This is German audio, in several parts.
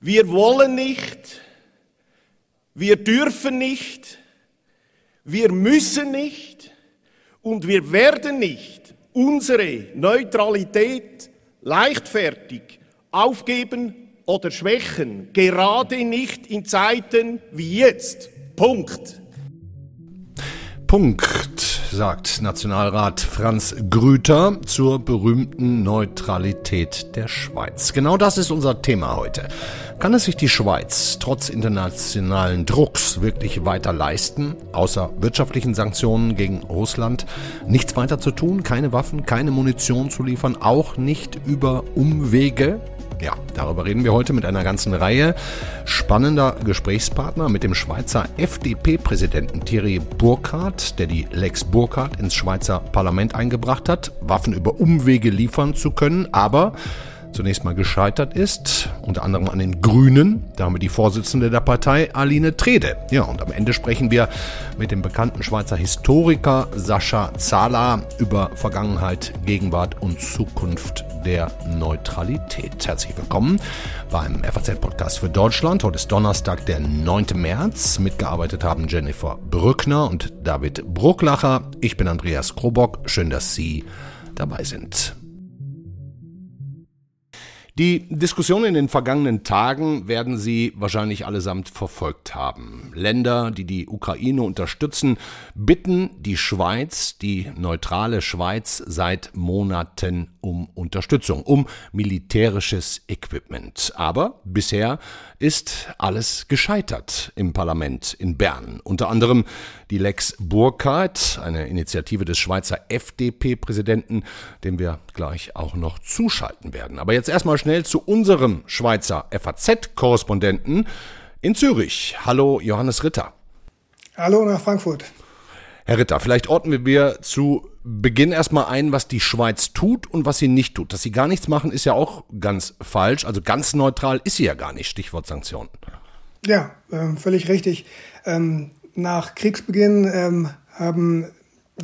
Wir wollen nicht, wir dürfen nicht, wir müssen nicht. Und wir werden nicht unsere Neutralität leichtfertig aufgeben oder schwächen, gerade nicht in Zeiten wie jetzt. Punkt. Punkt, sagt Nationalrat Franz Grüter zur berühmten Neutralität der Schweiz. Genau das ist unser Thema heute. Kann es sich die Schweiz trotz internationalen Drucks wirklich weiter leisten, außer wirtschaftlichen Sanktionen gegen Russland nichts weiter zu tun, keine Waffen, keine Munition zu liefern, auch nicht über Umwege? Ja, darüber reden wir heute mit einer ganzen Reihe spannender Gesprächspartner, mit dem Schweizer FDP-Präsidenten Thierry Burkhardt, der die Lex Burkhardt ins Schweizer Parlament eingebracht hat, Waffen über Umwege liefern zu können, aber zunächst mal gescheitert ist, unter anderem an den Grünen, damit die Vorsitzende der Partei Aline Trede. Ja, und am Ende sprechen wir mit dem bekannten Schweizer Historiker Sascha Zahler über Vergangenheit, Gegenwart und Zukunft der Neutralität. Herzlich willkommen beim FAZ-Podcast für Deutschland. Heute ist Donnerstag, der 9. März. Mitgearbeitet haben Jennifer Brückner und David Brucklacher. Ich bin Andreas Krobock. Schön, dass Sie dabei sind. Die Diskussion in den vergangenen Tagen werden Sie wahrscheinlich allesamt verfolgt haben. Länder, die die Ukraine unterstützen, bitten die Schweiz, die neutrale Schweiz, seit Monaten um Unterstützung, um militärisches Equipment. Aber bisher ist alles gescheitert im Parlament in Bern. Unter anderem die Lex Burkhardt, eine Initiative des Schweizer FDP-Präsidenten, dem wir gleich auch noch zuschalten werden. Aber jetzt erstmal schnell zu unserem Schweizer FAZ-Korrespondenten in Zürich. Hallo Johannes Ritter. Hallo nach Frankfurt. Herr Ritter, vielleicht ordnen wir zu Beginn erstmal ein, was die Schweiz tut und was sie nicht tut. Dass sie gar nichts machen, ist ja auch ganz falsch. Also ganz neutral ist sie ja gar nicht. Stichwort Sanktionen. Ja, äh, völlig richtig. Nach Kriegsbeginn ähm, haben,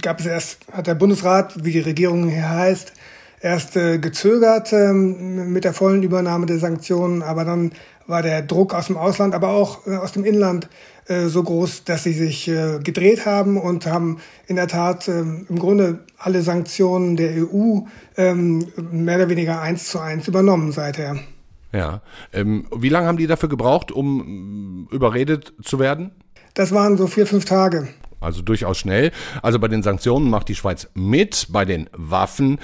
gab es erst, hat der Bundesrat, wie die Regierung hier heißt, erst äh, gezögert ähm, mit der vollen Übernahme der Sanktionen, aber dann war der Druck aus dem Ausland, aber auch äh, aus dem Inland äh, so groß, dass sie sich äh, gedreht haben und haben in der Tat ähm, im Grunde alle Sanktionen der EU ähm, mehr oder weniger eins zu eins übernommen seither. Ja. Ähm, wie lange haben die dafür gebraucht, um überredet zu werden? Das waren so vier, fünf Tage. Also durchaus schnell. Also bei den Sanktionen macht die Schweiz mit, bei den Waffen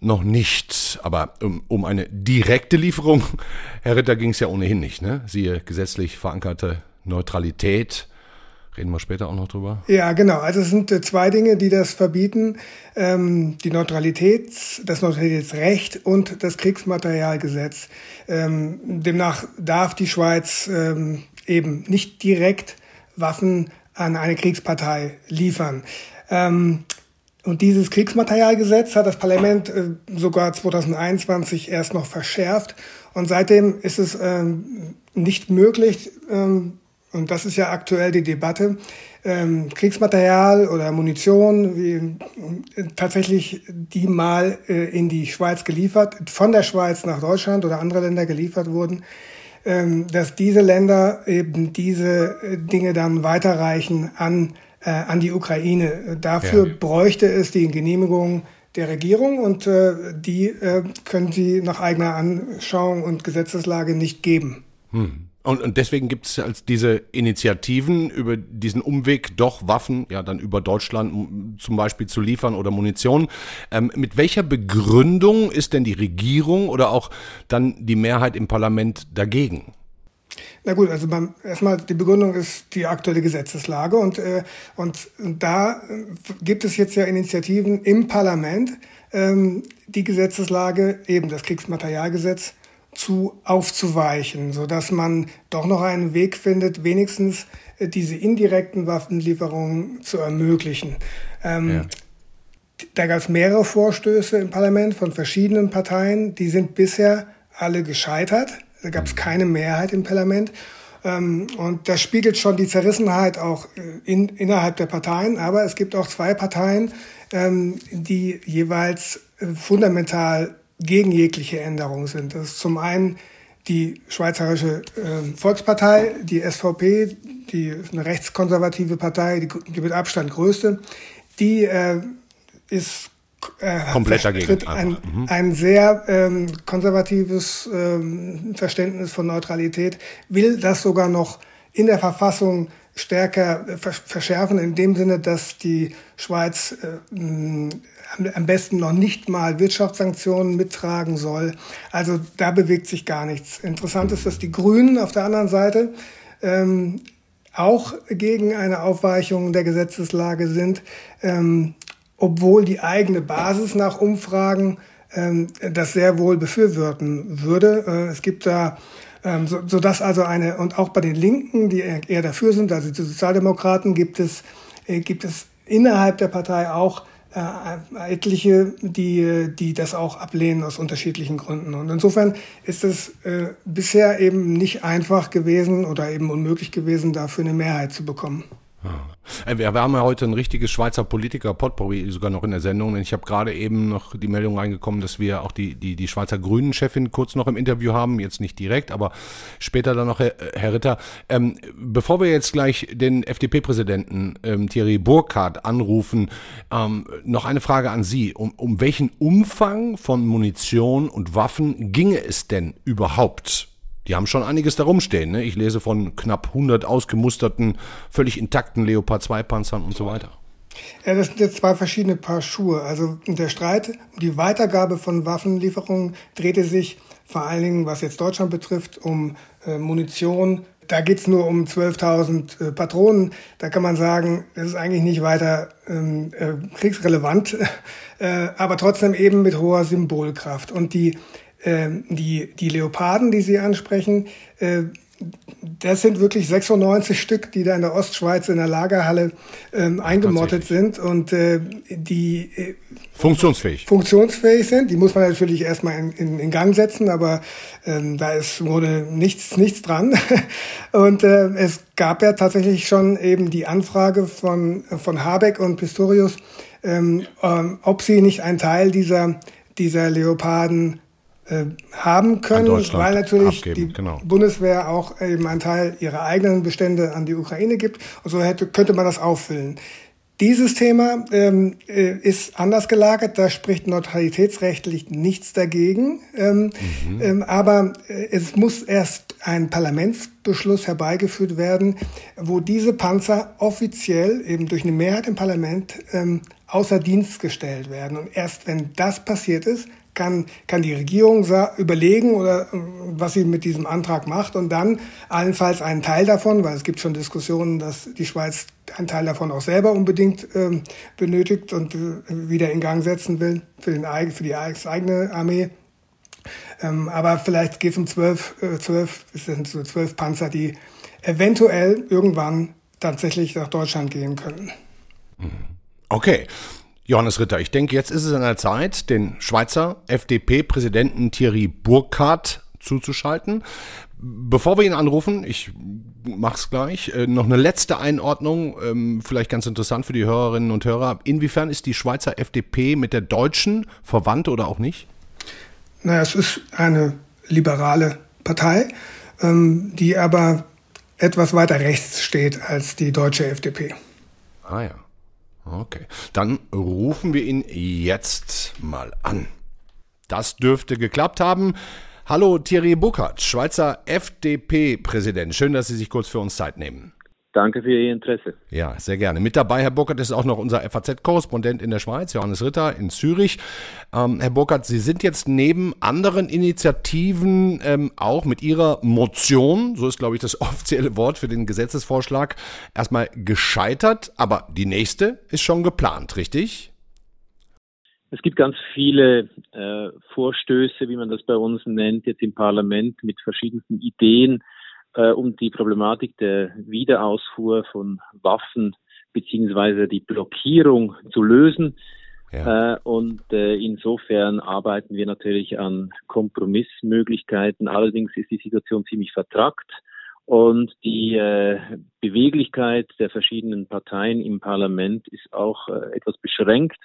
noch nicht. Aber um, um eine direkte Lieferung, Herr Ritter, ging es ja ohnehin nicht. Ne? Siehe gesetzlich verankerte Neutralität. Reden wir später auch noch drüber. Ja, genau. Also es sind äh, zwei Dinge, die das verbieten. Ähm, die Neutralität, das Neutralitätsrecht und das Kriegsmaterialgesetz. Ähm, demnach darf die Schweiz ähm, eben nicht direkt Waffen an eine Kriegspartei liefern. Ähm, und dieses Kriegsmaterialgesetz hat das Parlament äh, sogar 2021 erst noch verschärft. Und seitdem ist es ähm, nicht möglich, ähm, und das ist ja aktuell die Debatte, ähm, Kriegsmaterial oder Munition wie, äh, tatsächlich die mal äh, in die Schweiz geliefert, von der Schweiz nach Deutschland oder andere Länder geliefert wurden, dass diese Länder eben diese äh, Dinge dann weiterreichen an, äh, an die Ukraine. Dafür ja. bräuchte es die Genehmigung der Regierung und äh, die äh, können sie nach eigener Anschauung und Gesetzeslage nicht geben. Hm. Und, und deswegen gibt es als diese Initiativen über diesen Umweg doch Waffen, ja dann über Deutschland zum Beispiel zu liefern oder Munition. Ähm, mit welcher Begründung ist denn die Regierung oder auch dann die Mehrheit im Parlament dagegen? Na gut, also beim, erstmal die Begründung ist die aktuelle Gesetzeslage und, äh, und da gibt es jetzt ja Initiativen im Parlament, ähm, die Gesetzeslage, eben das Kriegsmaterialgesetz, zu aufzuweichen, so dass man doch noch einen Weg findet, wenigstens äh, diese indirekten Waffenlieferungen zu ermöglichen. Ähm, ja. Da gab es mehrere Vorstöße im Parlament von verschiedenen Parteien, die sind bisher alle gescheitert. Da gab es mhm. keine Mehrheit im Parlament. Ähm, und das spiegelt schon die Zerrissenheit auch äh, in, innerhalb der Parteien. Aber es gibt auch zwei Parteien, ähm, die jeweils äh, fundamental gegen jegliche Änderung sind. Das ist zum einen die Schweizerische äh, Volkspartei, die SVP, die ist eine rechtskonservative Partei, die, die mit Abstand größte, die äh, ist äh, komplett dagegen. Ein, mhm. ein sehr ähm, konservatives ähm, Verständnis von Neutralität, will das sogar noch in der Verfassung stärker verschärfen, in dem Sinne, dass die Schweiz äh, am besten noch nicht mal Wirtschaftssanktionen mittragen soll. Also da bewegt sich gar nichts. Interessant ist, dass die Grünen auf der anderen Seite ähm, auch gegen eine Aufweichung der Gesetzeslage sind, ähm, obwohl die eigene Basis nach Umfragen ähm, das sehr wohl befürworten würde. Äh, es gibt da ähm, so, dass also eine und auch bei den Linken, die eher dafür sind, also die Sozialdemokraten, gibt es äh, gibt es innerhalb der Partei auch äh, etliche, die, die das auch ablehnen aus unterschiedlichen Gründen. Und insofern ist es äh, bisher eben nicht einfach gewesen oder eben unmöglich gewesen, dafür eine Mehrheit zu bekommen. Äh, wir, haben ja heute ein richtiges Schweizer Politiker Potpourri sogar noch in der Sendung. Ich habe gerade eben noch die Meldung reingekommen, dass wir auch die, die, die Schweizer Grünen-Chefin kurz noch im Interview haben. Jetzt nicht direkt, aber später dann noch, Herr, Herr Ritter. Ähm, bevor wir jetzt gleich den FDP-Präsidenten ähm, Thierry Burkhardt anrufen, ähm, noch eine Frage an Sie. Um, um welchen Umfang von Munition und Waffen ginge es denn überhaupt? Die haben schon einiges darum stehen. Ne? Ich lese von knapp 100 ausgemusterten, völlig intakten Leopard 2 Panzern und so weiter. Ja, das sind jetzt zwei verschiedene Paar Schuhe. Also der Streit um die Weitergabe von Waffenlieferungen drehte sich vor allen Dingen, was jetzt Deutschland betrifft, um äh, Munition. Da geht's nur um 12.000 äh, Patronen. Da kann man sagen, das ist eigentlich nicht weiter ähm, äh, kriegsrelevant, äh, aber trotzdem eben mit hoher Symbolkraft. Und die die, die Leoparden, die Sie ansprechen, äh, das sind wirklich 96 Stück, die da in der Ostschweiz in der Lagerhalle ähm, eingemottet sind und äh, die äh, funktionsfähig. funktionsfähig sind. Die muss man natürlich erstmal in, in, in Gang setzen, aber ähm, da ist wurde nichts nichts dran. und äh, es gab ja tatsächlich schon eben die Anfrage von von Habeck und Pistorius, ähm, ähm, ob sie nicht einen Teil dieser dieser Leoparden haben können, weil natürlich abgeben, die genau. Bundeswehr auch eben einen Teil ihrer eigenen Bestände an die Ukraine gibt. Und so hätte, könnte man das auffüllen. Dieses Thema ähm, äh, ist anders gelagert, da spricht neutralitätsrechtlich nichts dagegen. Ähm, mhm. ähm, aber äh, es muss erst ein Parlamentsbeschluss herbeigeführt werden, wo diese Panzer offiziell eben durch eine Mehrheit im Parlament ähm, außer Dienst gestellt werden. Und erst wenn das passiert ist, kann, kann die Regierung überlegen oder äh, was sie mit diesem Antrag macht und dann allenfalls einen Teil davon, weil es gibt schon Diskussionen, dass die Schweiz einen Teil davon auch selber unbedingt ähm, benötigt und äh, wieder in Gang setzen will für, den, für die eigene Armee. Ähm, aber vielleicht um zwölf, äh, zwölf, es sind so zwölf Panzer, die eventuell irgendwann tatsächlich nach Deutschland gehen können. Okay. Johannes Ritter, ich denke, jetzt ist es an der Zeit, den Schweizer FDP-Präsidenten Thierry Burkhardt zuzuschalten. Bevor wir ihn anrufen, ich mach's gleich, äh, noch eine letzte Einordnung, ähm, vielleicht ganz interessant für die Hörerinnen und Hörer. Inwiefern ist die Schweizer FDP mit der deutschen verwandt oder auch nicht? Naja, es ist eine liberale Partei, ähm, die aber etwas weiter rechts steht als die deutsche FDP. Ah ja. Okay, dann rufen wir ihn jetzt mal an. Das dürfte geklappt haben. Hallo Thierry Buckert, Schweizer FDP-Präsident. Schön, dass Sie sich kurz für uns Zeit nehmen. Danke für Ihr Interesse. Ja, sehr gerne. Mit dabei, Herr Burkhardt, ist auch noch unser FAZ-Korrespondent in der Schweiz, Johannes Ritter in Zürich. Ähm, Herr Burkhardt, Sie sind jetzt neben anderen Initiativen ähm, auch mit Ihrer Motion, so ist, glaube ich, das offizielle Wort für den Gesetzesvorschlag, erstmal gescheitert. Aber die nächste ist schon geplant, richtig? Es gibt ganz viele äh, Vorstöße, wie man das bei uns nennt, jetzt im Parlament mit verschiedensten Ideen, äh, um die Problematik der Wiederausfuhr von Waffen beziehungsweise die Blockierung zu lösen. Ja. Äh, und äh, insofern arbeiten wir natürlich an Kompromissmöglichkeiten. Allerdings ist die Situation ziemlich vertrackt und die äh, Beweglichkeit der verschiedenen Parteien im Parlament ist auch äh, etwas beschränkt.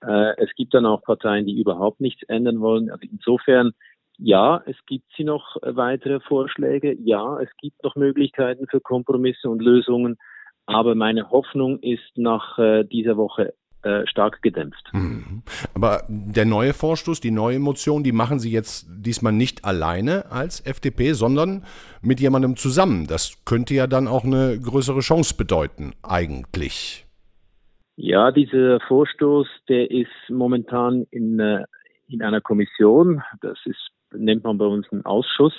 Äh, es gibt dann auch Parteien, die überhaupt nichts ändern wollen. Also insofern, ja, es gibt sie noch weitere Vorschläge. Ja, es gibt noch Möglichkeiten für Kompromisse und Lösungen. Aber meine Hoffnung ist nach äh, dieser Woche äh, stark gedämpft. Mhm. Aber der neue Vorstoß, die neue Motion, die machen Sie jetzt diesmal nicht alleine als FDP, sondern mit jemandem zusammen. Das könnte ja dann auch eine größere Chance bedeuten, eigentlich. Ja, dieser Vorstoß, der ist momentan in, äh, in einer Kommission. Das ist, nennt man bei uns einen Ausschuss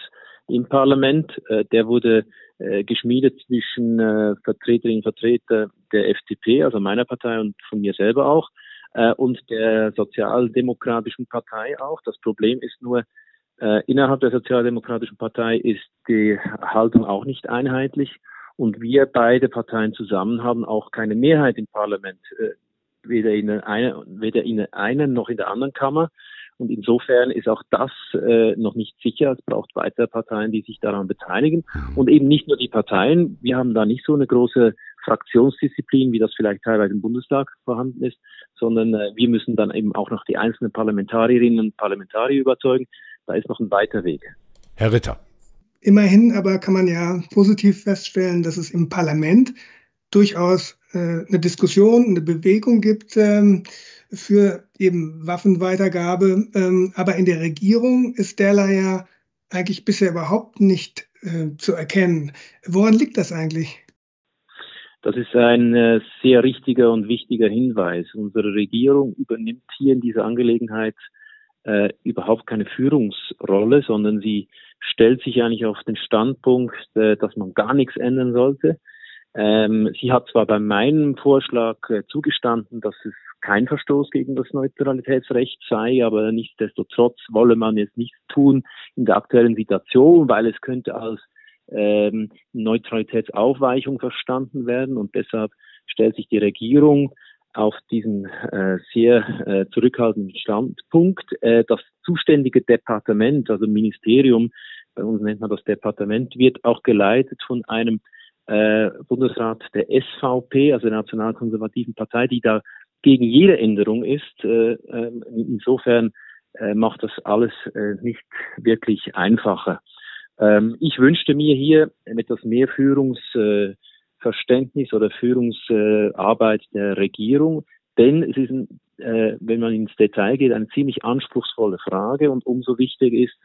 im Parlament. Äh, der wurde äh, geschmiedet zwischen äh, Vertreterinnen und Vertretern der FDP, also meiner Partei und von mir selber auch, und der Sozialdemokratischen Partei auch. Das Problem ist nur, innerhalb der Sozialdemokratischen Partei ist die Haltung auch nicht einheitlich. Und wir beide Parteien zusammen haben auch keine Mehrheit im Parlament, weder in, einer, weder in der einen noch in der anderen Kammer. Und insofern ist auch das äh, noch nicht sicher. Es braucht weitere Parteien, die sich daran beteiligen. Mhm. Und eben nicht nur die Parteien. Wir haben da nicht so eine große Fraktionsdisziplin, wie das vielleicht teilweise im Bundestag vorhanden ist, sondern äh, wir müssen dann eben auch noch die einzelnen Parlamentarierinnen und Parlamentarier überzeugen. Da ist noch ein weiter Weg. Herr Ritter. Immerhin aber kann man ja positiv feststellen, dass es im Parlament durchaus äh, eine Diskussion, eine Bewegung gibt, ähm, für eben Waffenweitergabe. Ähm, aber in der Regierung ist derlei ja eigentlich bisher überhaupt nicht äh, zu erkennen. Woran liegt das eigentlich? Das ist ein äh, sehr richtiger und wichtiger Hinweis. Unsere Regierung übernimmt hier in dieser Angelegenheit äh, überhaupt keine Führungsrolle, sondern sie stellt sich eigentlich auf den Standpunkt, äh, dass man gar nichts ändern sollte. Ähm, sie hat zwar bei meinem Vorschlag äh, zugestanden, dass es kein Verstoß gegen das Neutralitätsrecht sei, aber nichtsdestotrotz wolle man jetzt nichts tun in der aktuellen Situation, weil es könnte als ähm, Neutralitätsaufweichung verstanden werden und deshalb stellt sich die Regierung auf diesen äh, sehr äh, zurückhaltenden Standpunkt. Äh, das zuständige Departement, also Ministerium, bei uns nennt man das Departement, wird auch geleitet von einem äh, Bundesrat der SVP, also der Nationalkonservativen Partei, die da gegen jede Änderung ist. Äh, äh, insofern äh, macht das alles äh, nicht wirklich einfacher. Ähm, ich wünschte mir hier etwas mehr Führungsverständnis oder Führungsarbeit der Regierung, denn es ist, ein, äh, wenn man ins Detail geht, eine ziemlich anspruchsvolle Frage und umso wichtiger ist,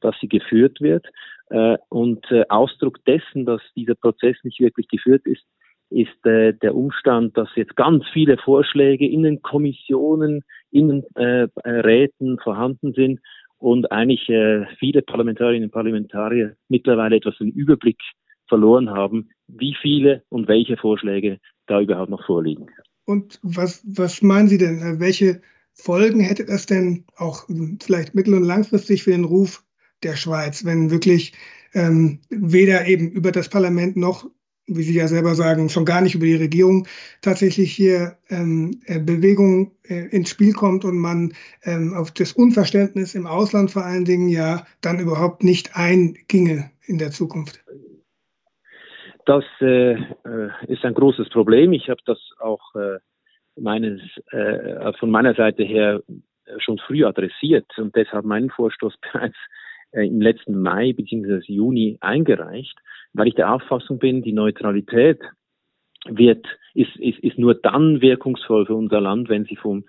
dass sie geführt wird. Äh, und äh, Ausdruck dessen, dass dieser Prozess nicht wirklich geführt ist, ist äh, der Umstand, dass jetzt ganz viele Vorschläge in den Kommissionen, in den äh, Räten vorhanden sind und eigentlich äh, viele Parlamentarierinnen und Parlamentarier mittlerweile etwas den Überblick verloren haben, wie viele und welche Vorschläge da überhaupt noch vorliegen. Und was, was meinen Sie denn? Welche Folgen hätte das denn auch vielleicht mittel- und langfristig für den Ruf der Schweiz, wenn wirklich ähm, weder eben über das Parlament noch, wie Sie ja selber sagen, schon gar nicht über die Regierung tatsächlich hier ähm, äh, Bewegung äh, ins Spiel kommt und man ähm, auf das Unverständnis im Ausland vor allen Dingen ja dann überhaupt nicht einginge in der Zukunft. Das äh, äh ist ein großes Problem. Ich habe das auch äh, meines, äh, von meiner Seite her schon früh adressiert und deshalb meinen Vorstoß bereits im letzten Mai bzw. Juni eingereicht, weil ich der Auffassung bin, die Neutralität wird, ist, ist, ist nur dann wirkungsvoll für unser Land, wenn sie vom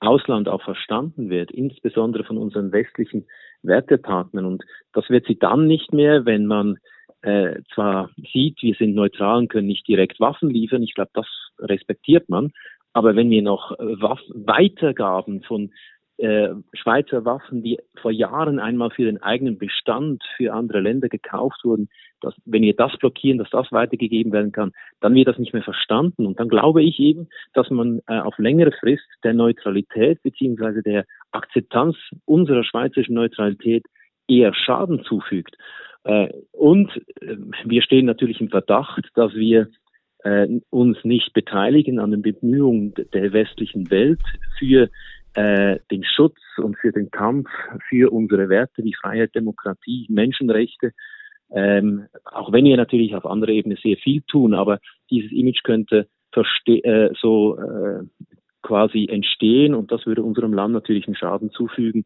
Ausland auch verstanden wird, insbesondere von unseren westlichen Wertepartnern. Und das wird sie dann nicht mehr, wenn man äh, zwar sieht, wir sind neutral und können nicht direkt Waffen liefern, ich glaube, das respektiert man, aber wenn wir noch äh, Waffen, Weitergaben von äh, Schweizer Waffen, die vor Jahren einmal für den eigenen Bestand für andere Länder gekauft wurden, dass, wenn wir das blockieren, dass das weitergegeben werden kann, dann wird das nicht mehr verstanden. Und dann glaube ich eben, dass man äh, auf längere Frist der Neutralität beziehungsweise der Akzeptanz unserer schweizerischen Neutralität eher Schaden zufügt. Äh, und äh, wir stehen natürlich im Verdacht, dass wir äh, uns nicht beteiligen an den Bemühungen der westlichen Welt für äh, den Schutz und für den Kampf für unsere Werte wie Freiheit, Demokratie, Menschenrechte. Ähm, auch wenn wir natürlich auf anderer Ebene sehr viel tun, aber dieses Image könnte äh, so äh, quasi entstehen und das würde unserem Land natürlich einen Schaden zufügen,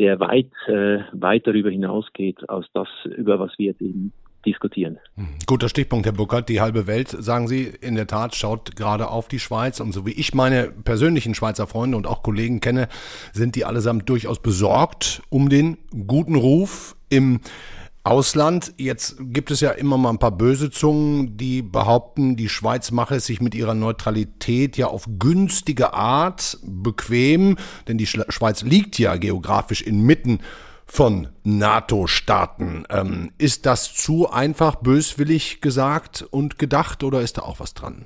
der weit, äh, weit darüber hinausgeht, als das, über was wir jetzt eben diskutieren. Hm, guter Stichpunkt, Herr Burkhardt. Die halbe Welt, sagen Sie, in der Tat schaut gerade auf die Schweiz. Und so wie ich meine persönlichen Schweizer Freunde und auch Kollegen kenne, sind die allesamt durchaus besorgt um den guten Ruf im Ausland. Jetzt gibt es ja immer mal ein paar böse Zungen, die behaupten, die Schweiz mache es sich mit ihrer Neutralität ja auf günstige Art bequem, denn die Schweiz liegt ja geografisch inmitten von NATO-Staaten. Ähm, ist das zu einfach böswillig gesagt und gedacht oder ist da auch was dran?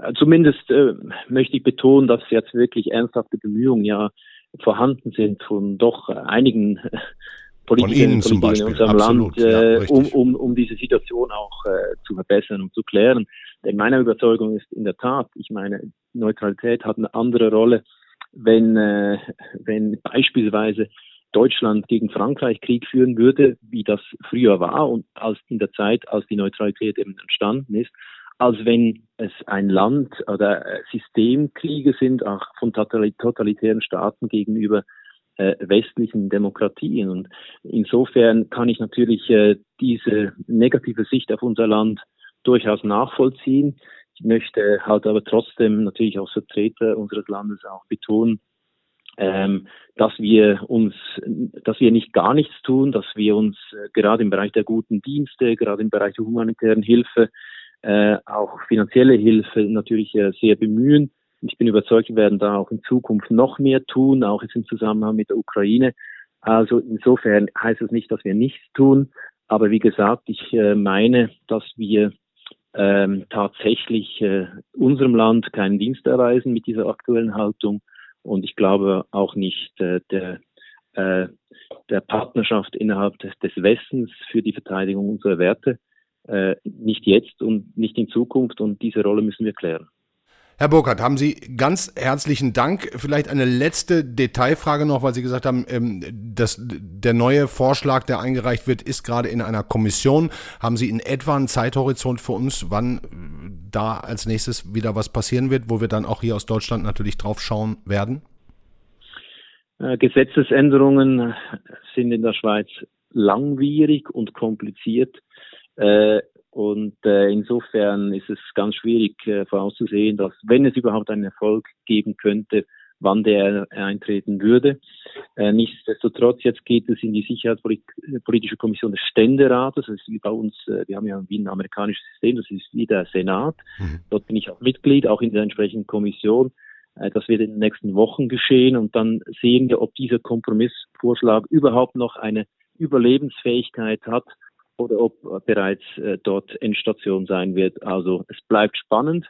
Äh, zumindest äh, möchte ich betonen, dass jetzt wirklich ernsthafte Bemühungen ja vorhanden sind von doch einigen Politikerinnen und Politikern in unserem Absolut, Land, äh, ja, um, um, um diese Situation auch äh, zu verbessern und zu klären. Denn meine Überzeugung ist in der Tat, ich meine, Neutralität hat eine andere Rolle, wenn, äh, wenn beispielsweise Deutschland gegen Frankreich Krieg führen würde, wie das früher war und als in der Zeit, als die Neutralität eben entstanden ist, als wenn es ein Land oder Systemkriege sind, auch von totalitären Staaten gegenüber äh, westlichen Demokratien. Und insofern kann ich natürlich äh, diese negative Sicht auf unser Land durchaus nachvollziehen. Ich möchte halt aber trotzdem natürlich als Vertreter unseres Landes auch betonen, ähm, dass wir uns, dass wir nicht gar nichts tun, dass wir uns äh, gerade im Bereich der guten Dienste, gerade im Bereich der humanitären Hilfe, äh, auch finanzielle Hilfe natürlich äh, sehr bemühen, ich bin überzeugt, wir werden da auch in Zukunft noch mehr tun, auch jetzt im Zusammenhang mit der Ukraine. Also insofern heißt es nicht, dass wir nichts tun. Aber wie gesagt, ich äh, meine, dass wir ähm, tatsächlich äh, unserem Land keinen Dienst erweisen mit dieser aktuellen Haltung. Und ich glaube auch nicht äh, der, äh, der Partnerschaft innerhalb des, des Westens für die Verteidigung unserer Werte. Äh, nicht jetzt und nicht in Zukunft. Und diese Rolle müssen wir klären. Herr Burkhardt, haben Sie ganz herzlichen Dank. Vielleicht eine letzte Detailfrage noch, weil Sie gesagt haben, ähm, dass der neue Vorschlag, der eingereicht wird, ist gerade in einer Kommission. Haben Sie in etwa einen Zeithorizont für uns, wann da als nächstes wieder was passieren wird, wo wir dann auch hier aus Deutschland natürlich drauf schauen werden? Äh, Gesetzesänderungen sind in der Schweiz langwierig und kompliziert. Äh, und äh, insofern ist es ganz schwierig äh, vorauszusehen, dass wenn es überhaupt einen Erfolg geben könnte, wann der eintreten würde. Äh, nichtsdestotrotz, jetzt geht es in die Sicherheitspolitische Kommission des Ständerates. Das ist wie bei uns, äh, wir haben ja wie ein amerikanisches System, das ist wie der Senat. Mhm. Dort bin ich auch Mitglied, auch in der entsprechenden Kommission. Äh, das wird in den nächsten Wochen geschehen und dann sehen wir, ob dieser Kompromissvorschlag überhaupt noch eine Überlebensfähigkeit hat oder ob bereits äh, dort Endstation sein wird. Also es bleibt spannend,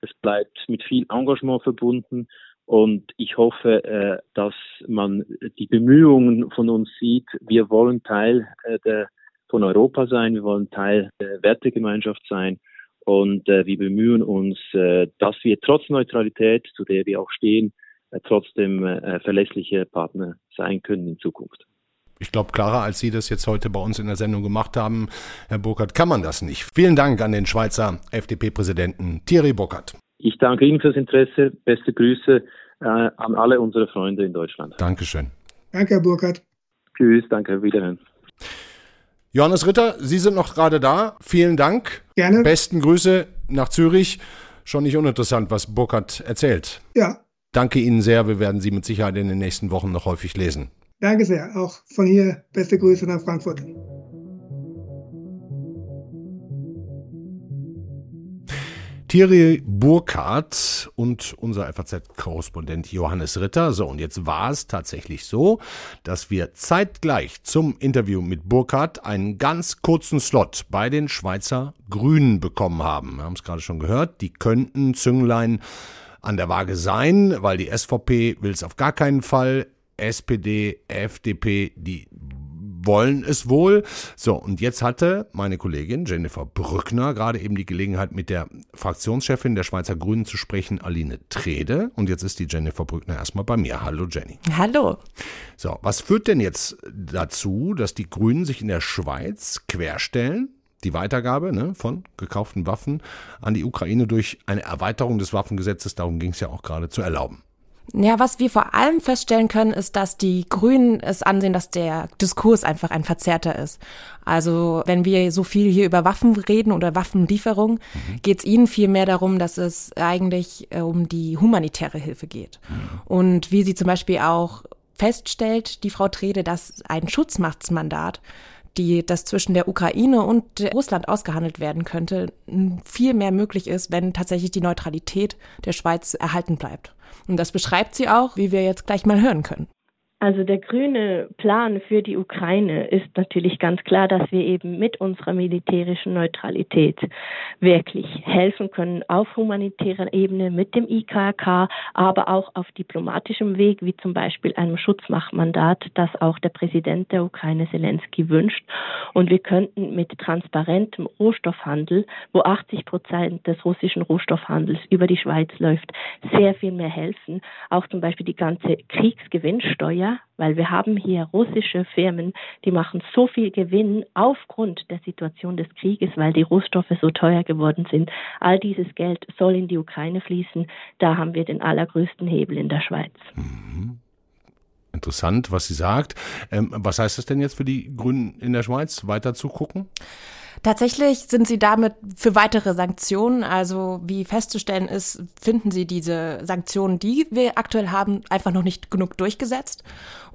es bleibt mit viel Engagement verbunden und ich hoffe, äh, dass man die Bemühungen von uns sieht. Wir wollen Teil äh, der, von Europa sein, wir wollen Teil der Wertegemeinschaft sein und äh, wir bemühen uns, äh, dass wir trotz Neutralität, zu der wir auch stehen, äh, trotzdem äh, verlässliche Partner sein können in Zukunft. Ich glaube, klarer als Sie das jetzt heute bei uns in der Sendung gemacht haben, Herr Burkhardt, kann man das nicht. Vielen Dank an den Schweizer FDP-Präsidenten Thierry Burkhardt. Ich danke Ihnen fürs Interesse. Beste Grüße äh, an alle unsere Freunde in Deutschland. Dankeschön. Danke, Herr Burkhardt. Tschüss, danke, wiederhören. Johannes Ritter, Sie sind noch gerade da. Vielen Dank. Gerne. Besten Grüße nach Zürich. Schon nicht uninteressant, was Burkhardt erzählt. Ja. Danke Ihnen sehr. Wir werden Sie mit Sicherheit in den nächsten Wochen noch häufig lesen. Danke sehr. Auch von hier beste Grüße nach Frankfurt. Thierry Burkhardt und unser FAZ-Korrespondent Johannes Ritter. So, und jetzt war es tatsächlich so, dass wir zeitgleich zum Interview mit Burkhardt einen ganz kurzen Slot bei den Schweizer Grünen bekommen haben. Wir haben es gerade schon gehört, die könnten Zünglein an der Waage sein, weil die SVP will es auf gar keinen Fall. SPD, FDP, die wollen es wohl. So, und jetzt hatte meine Kollegin Jennifer Brückner gerade eben die Gelegenheit, mit der Fraktionschefin der Schweizer Grünen zu sprechen, Aline Trede. Und jetzt ist die Jennifer Brückner erstmal bei mir. Hallo Jenny. Hallo. So, was führt denn jetzt dazu, dass die Grünen sich in der Schweiz querstellen? die Weitergabe ne, von gekauften Waffen an die Ukraine durch eine Erweiterung des Waffengesetzes, darum ging es ja auch gerade, zu erlauben. Ja, was wir vor allem feststellen können, ist, dass die Grünen es ansehen, dass der Diskurs einfach ein verzerrter ist. Also wenn wir so viel hier über Waffen reden oder Waffenlieferung, mhm. geht es ihnen viel mehr darum, dass es eigentlich äh, um die humanitäre Hilfe geht. Mhm. Und wie sie zum Beispiel auch feststellt, die Frau Trede, dass ein Schutzmachtsmandat die das zwischen der Ukraine und Russland ausgehandelt werden könnte, viel mehr möglich ist, wenn tatsächlich die Neutralität der Schweiz erhalten bleibt. Und das beschreibt sie auch, wie wir jetzt gleich mal hören können. Also der grüne Plan für die Ukraine ist natürlich ganz klar, dass wir eben mit unserer militärischen Neutralität wirklich helfen können auf humanitärer Ebene mit dem IKK, aber auch auf diplomatischem Weg, wie zum Beispiel einem Schutzmachtmandat, das auch der Präsident der Ukraine Zelensky wünscht. Und wir könnten mit transparentem Rohstoffhandel, wo 80 Prozent des russischen Rohstoffhandels über die Schweiz läuft, sehr viel mehr helfen. Auch zum Beispiel die ganze Kriegsgewinnsteuer weil wir haben hier russische Firmen, die machen so viel Gewinn aufgrund der Situation des Krieges, weil die Rohstoffe so teuer geworden sind. All dieses Geld soll in die Ukraine fließen. Da haben wir den allergrößten Hebel in der Schweiz. Mhm. Interessant, was sie sagt. Ähm, was heißt das denn jetzt für die Grünen in der Schweiz, weiter zu gucken? Tatsächlich sind sie damit für weitere Sanktionen, also wie festzustellen ist, finden sie diese Sanktionen, die wir aktuell haben, einfach noch nicht genug durchgesetzt.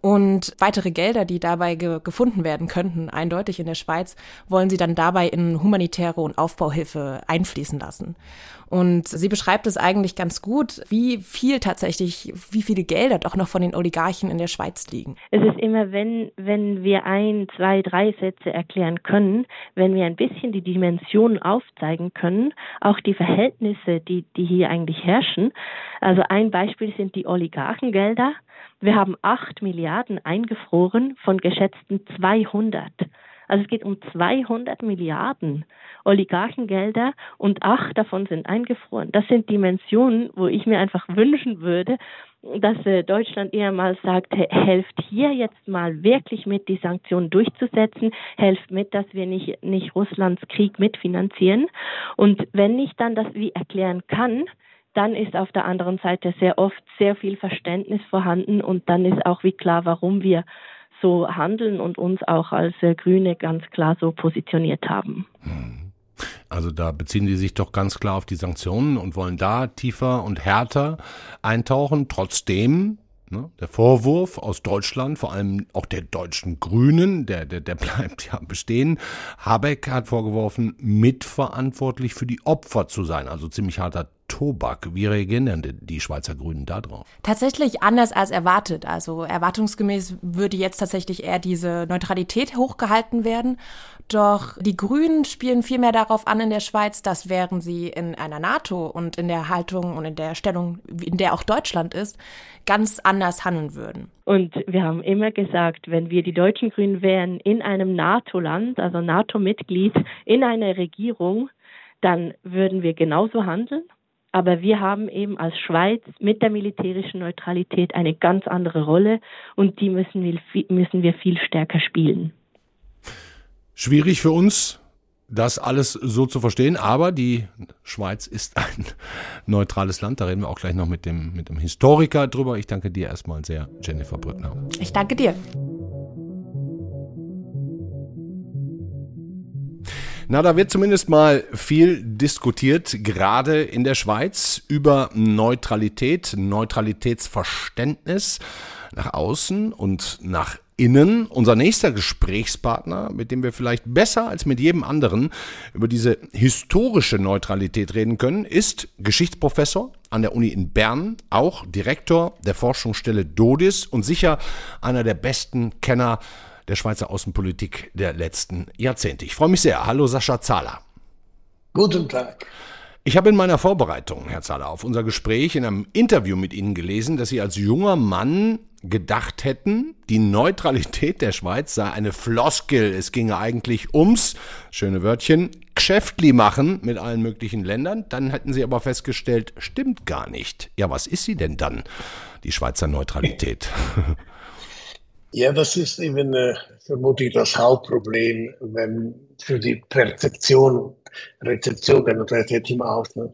Und weitere Gelder, die dabei ge gefunden werden könnten, eindeutig in der Schweiz, wollen sie dann dabei in humanitäre und Aufbauhilfe einfließen lassen. Und sie beschreibt es eigentlich ganz gut, wie viel tatsächlich, wie viele Gelder doch noch von den Oligarchen in der Schweiz liegen. Es ist immer, wenn, wenn wir ein, zwei, drei Sätze erklären können, wenn wir ein bisschen die Dimensionen aufzeigen können, auch die Verhältnisse, die, die hier eigentlich herrschen. Also ein Beispiel sind die Oligarchengelder. Wir haben acht Milliarden eingefroren von geschätzten 200. Also es geht um 200 Milliarden Oligarchengelder und acht davon sind eingefroren. Das sind Dimensionen, wo ich mir einfach wünschen würde, dass äh, Deutschland eher mal sagt, helft hier jetzt mal wirklich mit, die Sanktionen durchzusetzen, helft mit, dass wir nicht, nicht Russlands Krieg mitfinanzieren. Und wenn ich dann das wie erklären kann, dann ist auf der anderen Seite sehr oft sehr viel Verständnis vorhanden und dann ist auch wie klar, warum wir so handeln und uns auch als äh, Grüne ganz klar so positioniert haben. Also da beziehen die sich doch ganz klar auf die Sanktionen und wollen da tiefer und härter eintauchen. Trotzdem Ne? Der Vorwurf aus Deutschland, vor allem auch der deutschen Grünen, der, der, der bleibt ja bestehen. Habeck hat vorgeworfen, mitverantwortlich für die Opfer zu sein, also ziemlich harter Tobak. Wie reagieren denn die Schweizer Grünen darauf? Tatsächlich anders als erwartet. Also erwartungsgemäß würde jetzt tatsächlich eher diese Neutralität hochgehalten werden. Doch die Grünen spielen vielmehr darauf an in der Schweiz, dass während sie in einer NATO und in der Haltung und in der Stellung, in der auch Deutschland ist, ganz anders handeln würden. Und wir haben immer gesagt, wenn wir die deutschen Grünen wären in einem NATO-Land, also NATO-Mitglied, in einer Regierung, dann würden wir genauso handeln. Aber wir haben eben als Schweiz mit der militärischen Neutralität eine ganz andere Rolle und die müssen wir, müssen wir viel stärker spielen. Schwierig für uns, das alles so zu verstehen, aber die Schweiz ist ein neutrales Land. Da reden wir auch gleich noch mit dem, mit dem Historiker drüber. Ich danke dir erstmal sehr, Jennifer Brückner. Ich danke dir. Na, da wird zumindest mal viel diskutiert, gerade in der Schweiz, über Neutralität, Neutralitätsverständnis nach außen und nach innen. Unser nächster Gesprächspartner, mit dem wir vielleicht besser als mit jedem anderen über diese historische Neutralität reden können, ist Geschichtsprofessor an der Uni in Bern, auch Direktor der Forschungsstelle DODIS und sicher einer der besten Kenner der Schweizer Außenpolitik der letzten Jahrzehnte. Ich freue mich sehr. Hallo Sascha Zahler. Guten Tag. Ich habe in meiner Vorbereitung, Herr Zahler, auf unser Gespräch in einem Interview mit Ihnen gelesen, dass Sie als junger Mann gedacht hätten, die Neutralität der Schweiz sei eine Floskel. Es ginge eigentlich ums, schöne Wörtchen, Geschäftli machen mit allen möglichen Ländern. Dann hätten Sie aber festgestellt, stimmt gar nicht. Ja, was ist sie denn dann, die Schweizer Neutralität? Ja, das ist eben äh, vermutlich das Hauptproblem wenn, für die Perzeption, Rezeption der Neutralität im Ausland.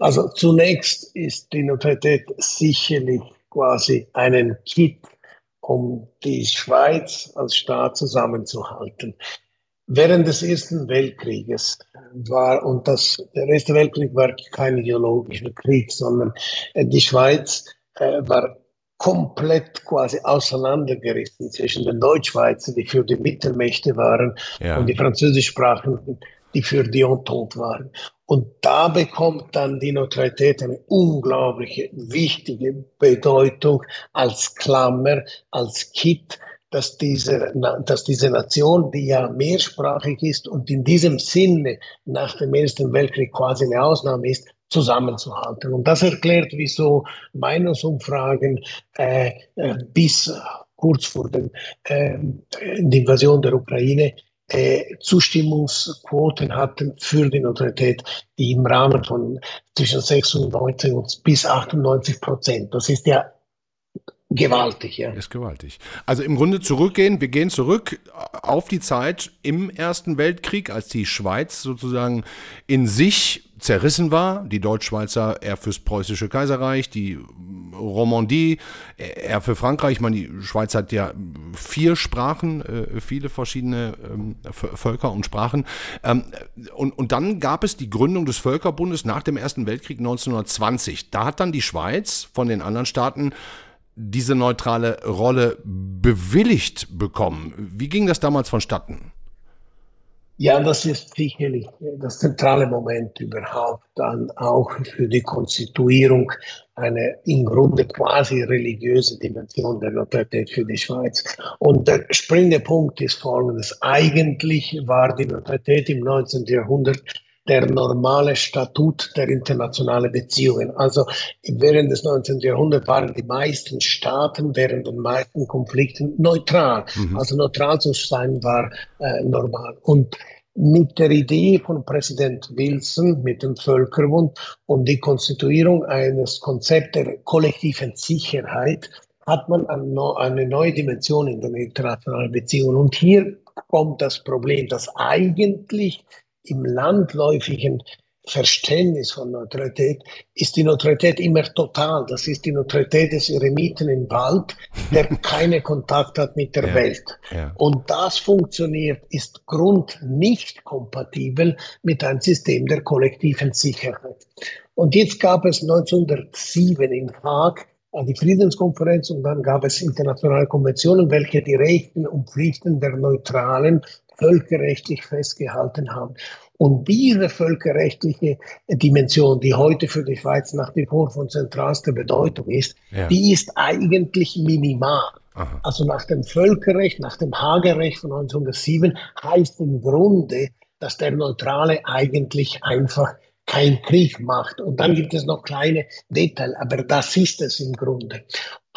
Also zunächst ist die Neutralität sicherlich quasi einen Kit, um die Schweiz als Staat zusammenzuhalten. Während des Ersten Weltkrieges war, und das, der Erste Weltkrieg war kein ideologischer Krieg, sondern äh, die Schweiz äh, war komplett quasi auseinandergerissen zwischen den Deutschschweizern, die für die Mittelmächte waren, ja. und die Französischsprachigen, die für die Entente waren. Und da bekommt dann die Neutralität eine unglaubliche, wichtige Bedeutung als Klammer, als Kit, dass diese, dass diese Nation, die ja mehrsprachig ist und in diesem Sinne nach dem Ersten Weltkrieg quasi eine Ausnahme ist, zusammenzuhalten. Und das erklärt, wieso Meinungsumfragen äh, äh, bis kurz vor den, äh, der Invasion der Ukraine äh, Zustimmungsquoten hatten für die Neutralität, die im Rahmen von zwischen 96 und bis 98 Prozent. Das ist ja gewaltig, ja. Ist gewaltig. Also im Grunde zurückgehen, wir gehen zurück auf die Zeit im Ersten Weltkrieg, als die Schweiz sozusagen in sich zerrissen war. Die Deutschschweizer eher fürs preußische Kaiserreich, die Romandie eher für Frankreich. Ich meine, die Schweiz hat ja vier Sprachen, äh, viele verschiedene ähm, Völker und Sprachen. Ähm, und, und dann gab es die Gründung des Völkerbundes nach dem Ersten Weltkrieg 1920. Da hat dann die Schweiz von den anderen Staaten diese neutrale Rolle bewilligt bekommen. Wie ging das damals vonstatten? Ja, das ist sicherlich das zentrale Moment überhaupt dann auch für die Konstituierung eine im Grunde quasi religiöse Dimension der Neutralität für die Schweiz. Und der springende Punkt ist folgendes. Eigentlich war die Neutralität im 19. Jahrhundert der normale Statut der internationalen Beziehungen. Also während des 19. Jahrhunderts waren die meisten Staaten während den meisten Konflikten neutral. Mhm. Also neutral zu sein war äh, normal. Und mit der Idee von Präsident Wilson, mit dem Völkerbund und die Konstituierung eines Konzepts der kollektiven Sicherheit hat man eine neue Dimension in den internationalen Beziehungen. Und hier kommt das Problem, dass eigentlich im landläufigen Verständnis von Neutralität ist die Neutralität immer total. Das ist die Neutralität des Eremiten im Wald, der keine Kontakt hat mit der ja, Welt. Ja. Und das funktioniert, ist Grund nicht kompatibel mit einem System der kollektiven Sicherheit. Und jetzt gab es 1907 in Haag die Friedenskonferenz und dann gab es internationale Konventionen, welche die Rechten und Pflichten der Neutralen völkerrechtlich festgehalten haben. Und diese völkerrechtliche Dimension, die heute für die Schweiz nach wie vor von zentralster Bedeutung ist, ja. die ist eigentlich minimal. Aha. Also nach dem Völkerrecht, nach dem Hagerrecht von 1907 heißt im Grunde, dass der Neutrale eigentlich einfach kein Krieg macht. Und dann gibt es noch kleine Details, aber das ist es im Grunde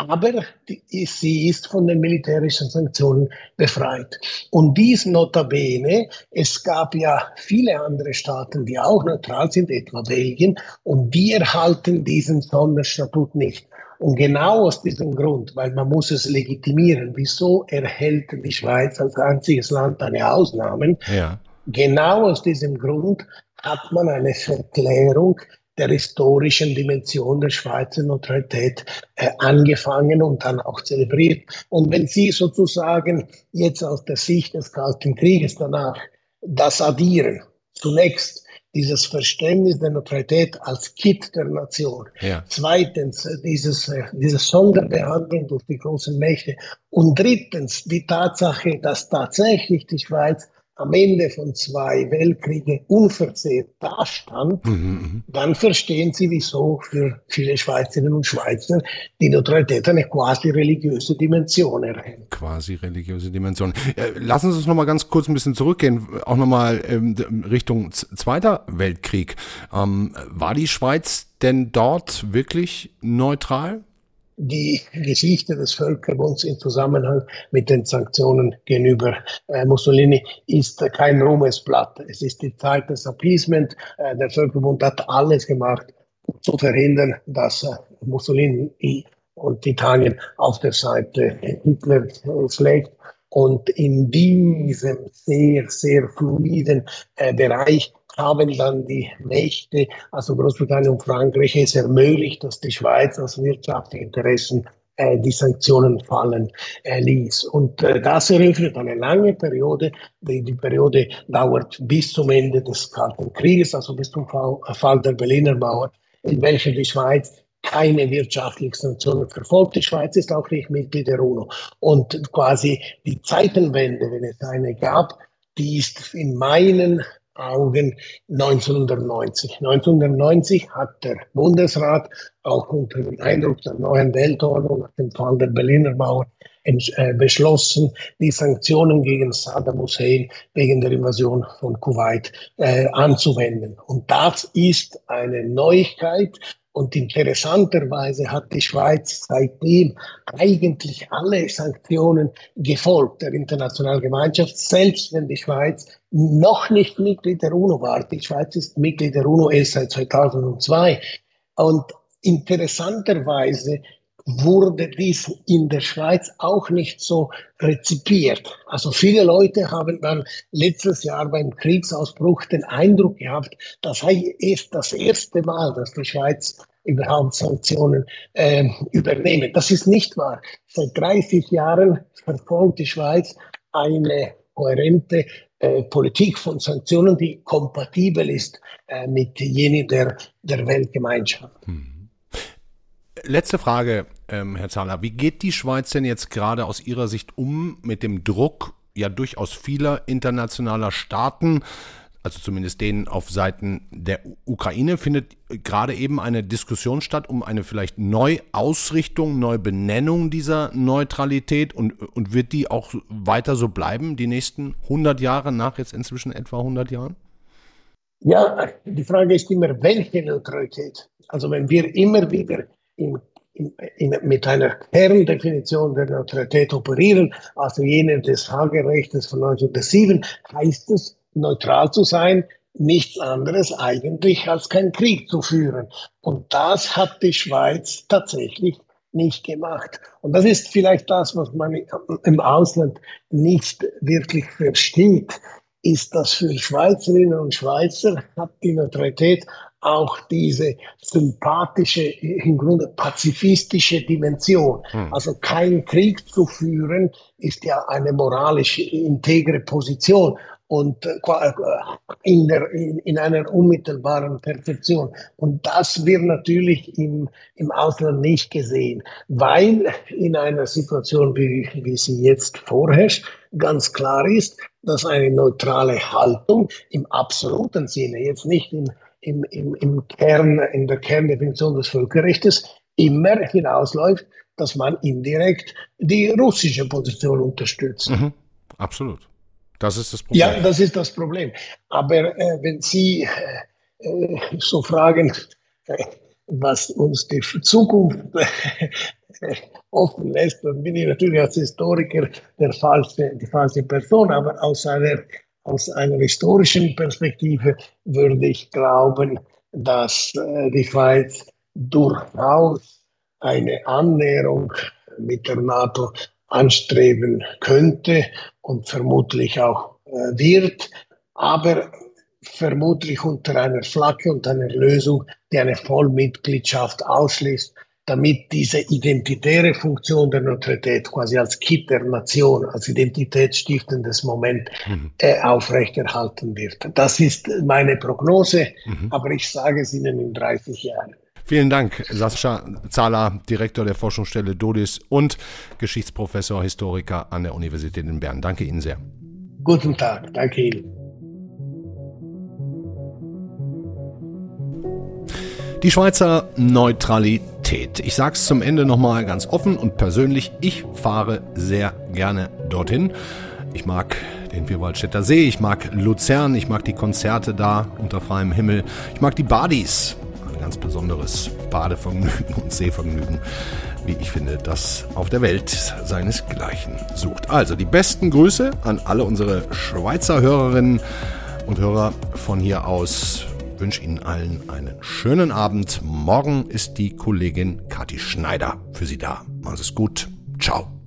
aber die, sie ist von den militärischen Sanktionen befreit. Und dies notabene, es gab ja viele andere Staaten, die auch neutral sind, etwa Belgien, und die erhalten diesen Sonderstatut nicht. Und genau aus diesem Grund, weil man muss es legitimieren, wieso erhält die Schweiz als einziges Land eine Ausnahme? Ja. Genau aus diesem Grund hat man eine Verklärung der historischen Dimension der Schweizer Neutralität äh, angefangen und dann auch zelebriert. Und wenn Sie sozusagen jetzt aus der Sicht des Kalten Krieges danach das addieren, zunächst dieses Verständnis der Neutralität als Kit der Nation. Ja. Zweitens, dieses, äh, diese Sonderbehandlung durch die großen Mächte. Und drittens, die Tatsache, dass tatsächlich die Schweiz am Ende von zwei Weltkriegen unversehrt dastand, mhm, mhm, dann verstehen Sie, wieso für viele Schweizerinnen und Schweizer die Neutralität eine quasi religiöse Dimension erhält. Quasi religiöse Dimension. Äh, lassen Sie uns noch mal ganz kurz ein bisschen zurückgehen, auch noch mal ähm, Richtung Zweiter Weltkrieg. Ähm, war die Schweiz denn dort wirklich neutral? Die Geschichte des Völkerbunds im Zusammenhang mit den Sanktionen gegenüber äh, Mussolini ist äh, kein Ruhmesblatt. Es ist die Zeit des Appeasement. Äh, der Völkerbund hat alles gemacht, um zu verhindern, dass äh, Mussolini und Italien auf der Seite Hitler schlägt. Und in diesem sehr, sehr fluiden äh, Bereich haben dann die Mächte, also Großbritannien und Frankreich, es ermöglicht, dass die Schweiz aus wirtschaftlichen Interessen äh, die Sanktionen fallen äh, ließ. Und äh, das eröffnet eine lange Periode. Die, die, Periode dauert bis zum Ende des Kalten Krieges, also bis zum Fall der Berliner Mauer, in welcher die Schweiz keine wirtschaftlichen Sanktionen verfolgt. Die Schweiz ist auch nicht Mitglied der UNO. Und quasi die Zeitenwende, wenn es eine gab, die ist in meinen Augen 1990. 1990 hat der Bundesrat auch unter dem Eindruck der neuen Weltordnung nach dem Fall der Berliner Mauer äh, beschlossen, die Sanktionen gegen Saddam Hussein wegen der Invasion von Kuwait äh, anzuwenden. Und das ist eine Neuigkeit, und interessanterweise hat die Schweiz seitdem eigentlich alle Sanktionen gefolgt der internationalen Gemeinschaft, selbst wenn die Schweiz noch nicht Mitglied der UNO war. Die Schweiz ist Mitglied der UNO erst seit 2002. Und interessanterweise wurde dies in der Schweiz auch nicht so rezipiert. Also viele Leute haben dann letztes Jahr beim Kriegsausbruch den Eindruck gehabt, das sei erst das erste Mal, dass die Schweiz überhaupt Sanktionen äh, übernehmen. Das ist nicht wahr. Seit 30 Jahren verfolgt die Schweiz eine kohärente äh, Politik von Sanktionen, die kompatibel ist äh, mit jenen der, der Weltgemeinschaft. Hm. Letzte Frage, ähm, Herr Zahler. Wie geht die Schweiz denn jetzt gerade aus Ihrer Sicht um mit dem Druck ja durchaus vieler internationaler Staaten, also zumindest denen auf Seiten der Ukraine, findet gerade eben eine Diskussion statt um eine vielleicht Neuausrichtung, Neubenennung dieser Neutralität und, und wird die auch weiter so bleiben, die nächsten 100 Jahre nach jetzt inzwischen etwa 100 Jahren? Ja, die Frage ist immer, welche Neutralität? Also wenn wir immer wieder in, in, mit einer Kerndefinition der Neutralität operieren, also jene des Hagerrechts von 1907, heißt es, neutral zu sein, nichts anderes eigentlich als keinen Krieg zu führen. Und das hat die Schweiz tatsächlich nicht gemacht. Und das ist vielleicht das, was man im Ausland nicht wirklich versteht, ist, dass für Schweizerinnen und Schweizer hat die Neutralität auch diese sympathische, im Grunde pazifistische Dimension. Hm. Also kein Krieg zu führen ist ja eine moralisch integre Position und äh, äh, in, der, in, in, einer unmittelbaren Perfektion. Und das wird natürlich im, im Ausland nicht gesehen, weil in einer Situation, wie, wie sie jetzt vorherrscht, ganz klar ist, dass eine neutrale Haltung im absoluten Sinne, jetzt nicht im im, im, im Kern, in der Kerndefinition des Völkerrechts immer hinausläuft, dass man indirekt die russische Position unterstützt. Mhm, absolut. Das ist das Problem. Ja, das ist das Problem. Aber äh, wenn Sie äh, so fragen, äh, was uns die Zukunft äh, offen lässt, dann bin ich natürlich als Historiker der falsche, die falsche Person, aber aus einer aus einer historischen Perspektive würde ich glauben, dass äh, die Schweiz durchaus eine Annäherung mit der NATO anstreben könnte und vermutlich auch äh, wird, aber vermutlich unter einer Flagge und einer Lösung, die eine Vollmitgliedschaft ausschließt damit diese identitäre Funktion der Neutralität quasi als Kit der Nation, als identitätsstiftendes Moment mhm. äh, aufrechterhalten wird. Das ist meine Prognose, mhm. aber ich sage es Ihnen in 30 Jahren. Vielen Dank, Sascha Zahler, Direktor der Forschungsstelle DODIS und Geschichtsprofessor, Historiker an der Universität in Bern. Danke Ihnen sehr. Guten Tag, danke Ihnen. Die Schweizer Neutralität. Ich sage es zum Ende nochmal ganz offen und persönlich. Ich fahre sehr gerne dorthin. Ich mag den Vierwaldstätter See, ich mag Luzern, ich mag die Konzerte da unter freiem Himmel. Ich mag die Badis. Ein ganz besonderes Badevergnügen und Seevergnügen, wie ich finde, das auf der Welt seinesgleichen sucht. Also die besten Grüße an alle unsere Schweizer Hörerinnen und Hörer von hier aus wünsche Ihnen allen einen schönen Abend. Morgen ist die Kollegin Kathi Schneider für Sie da. Machen Sie es gut. Ciao.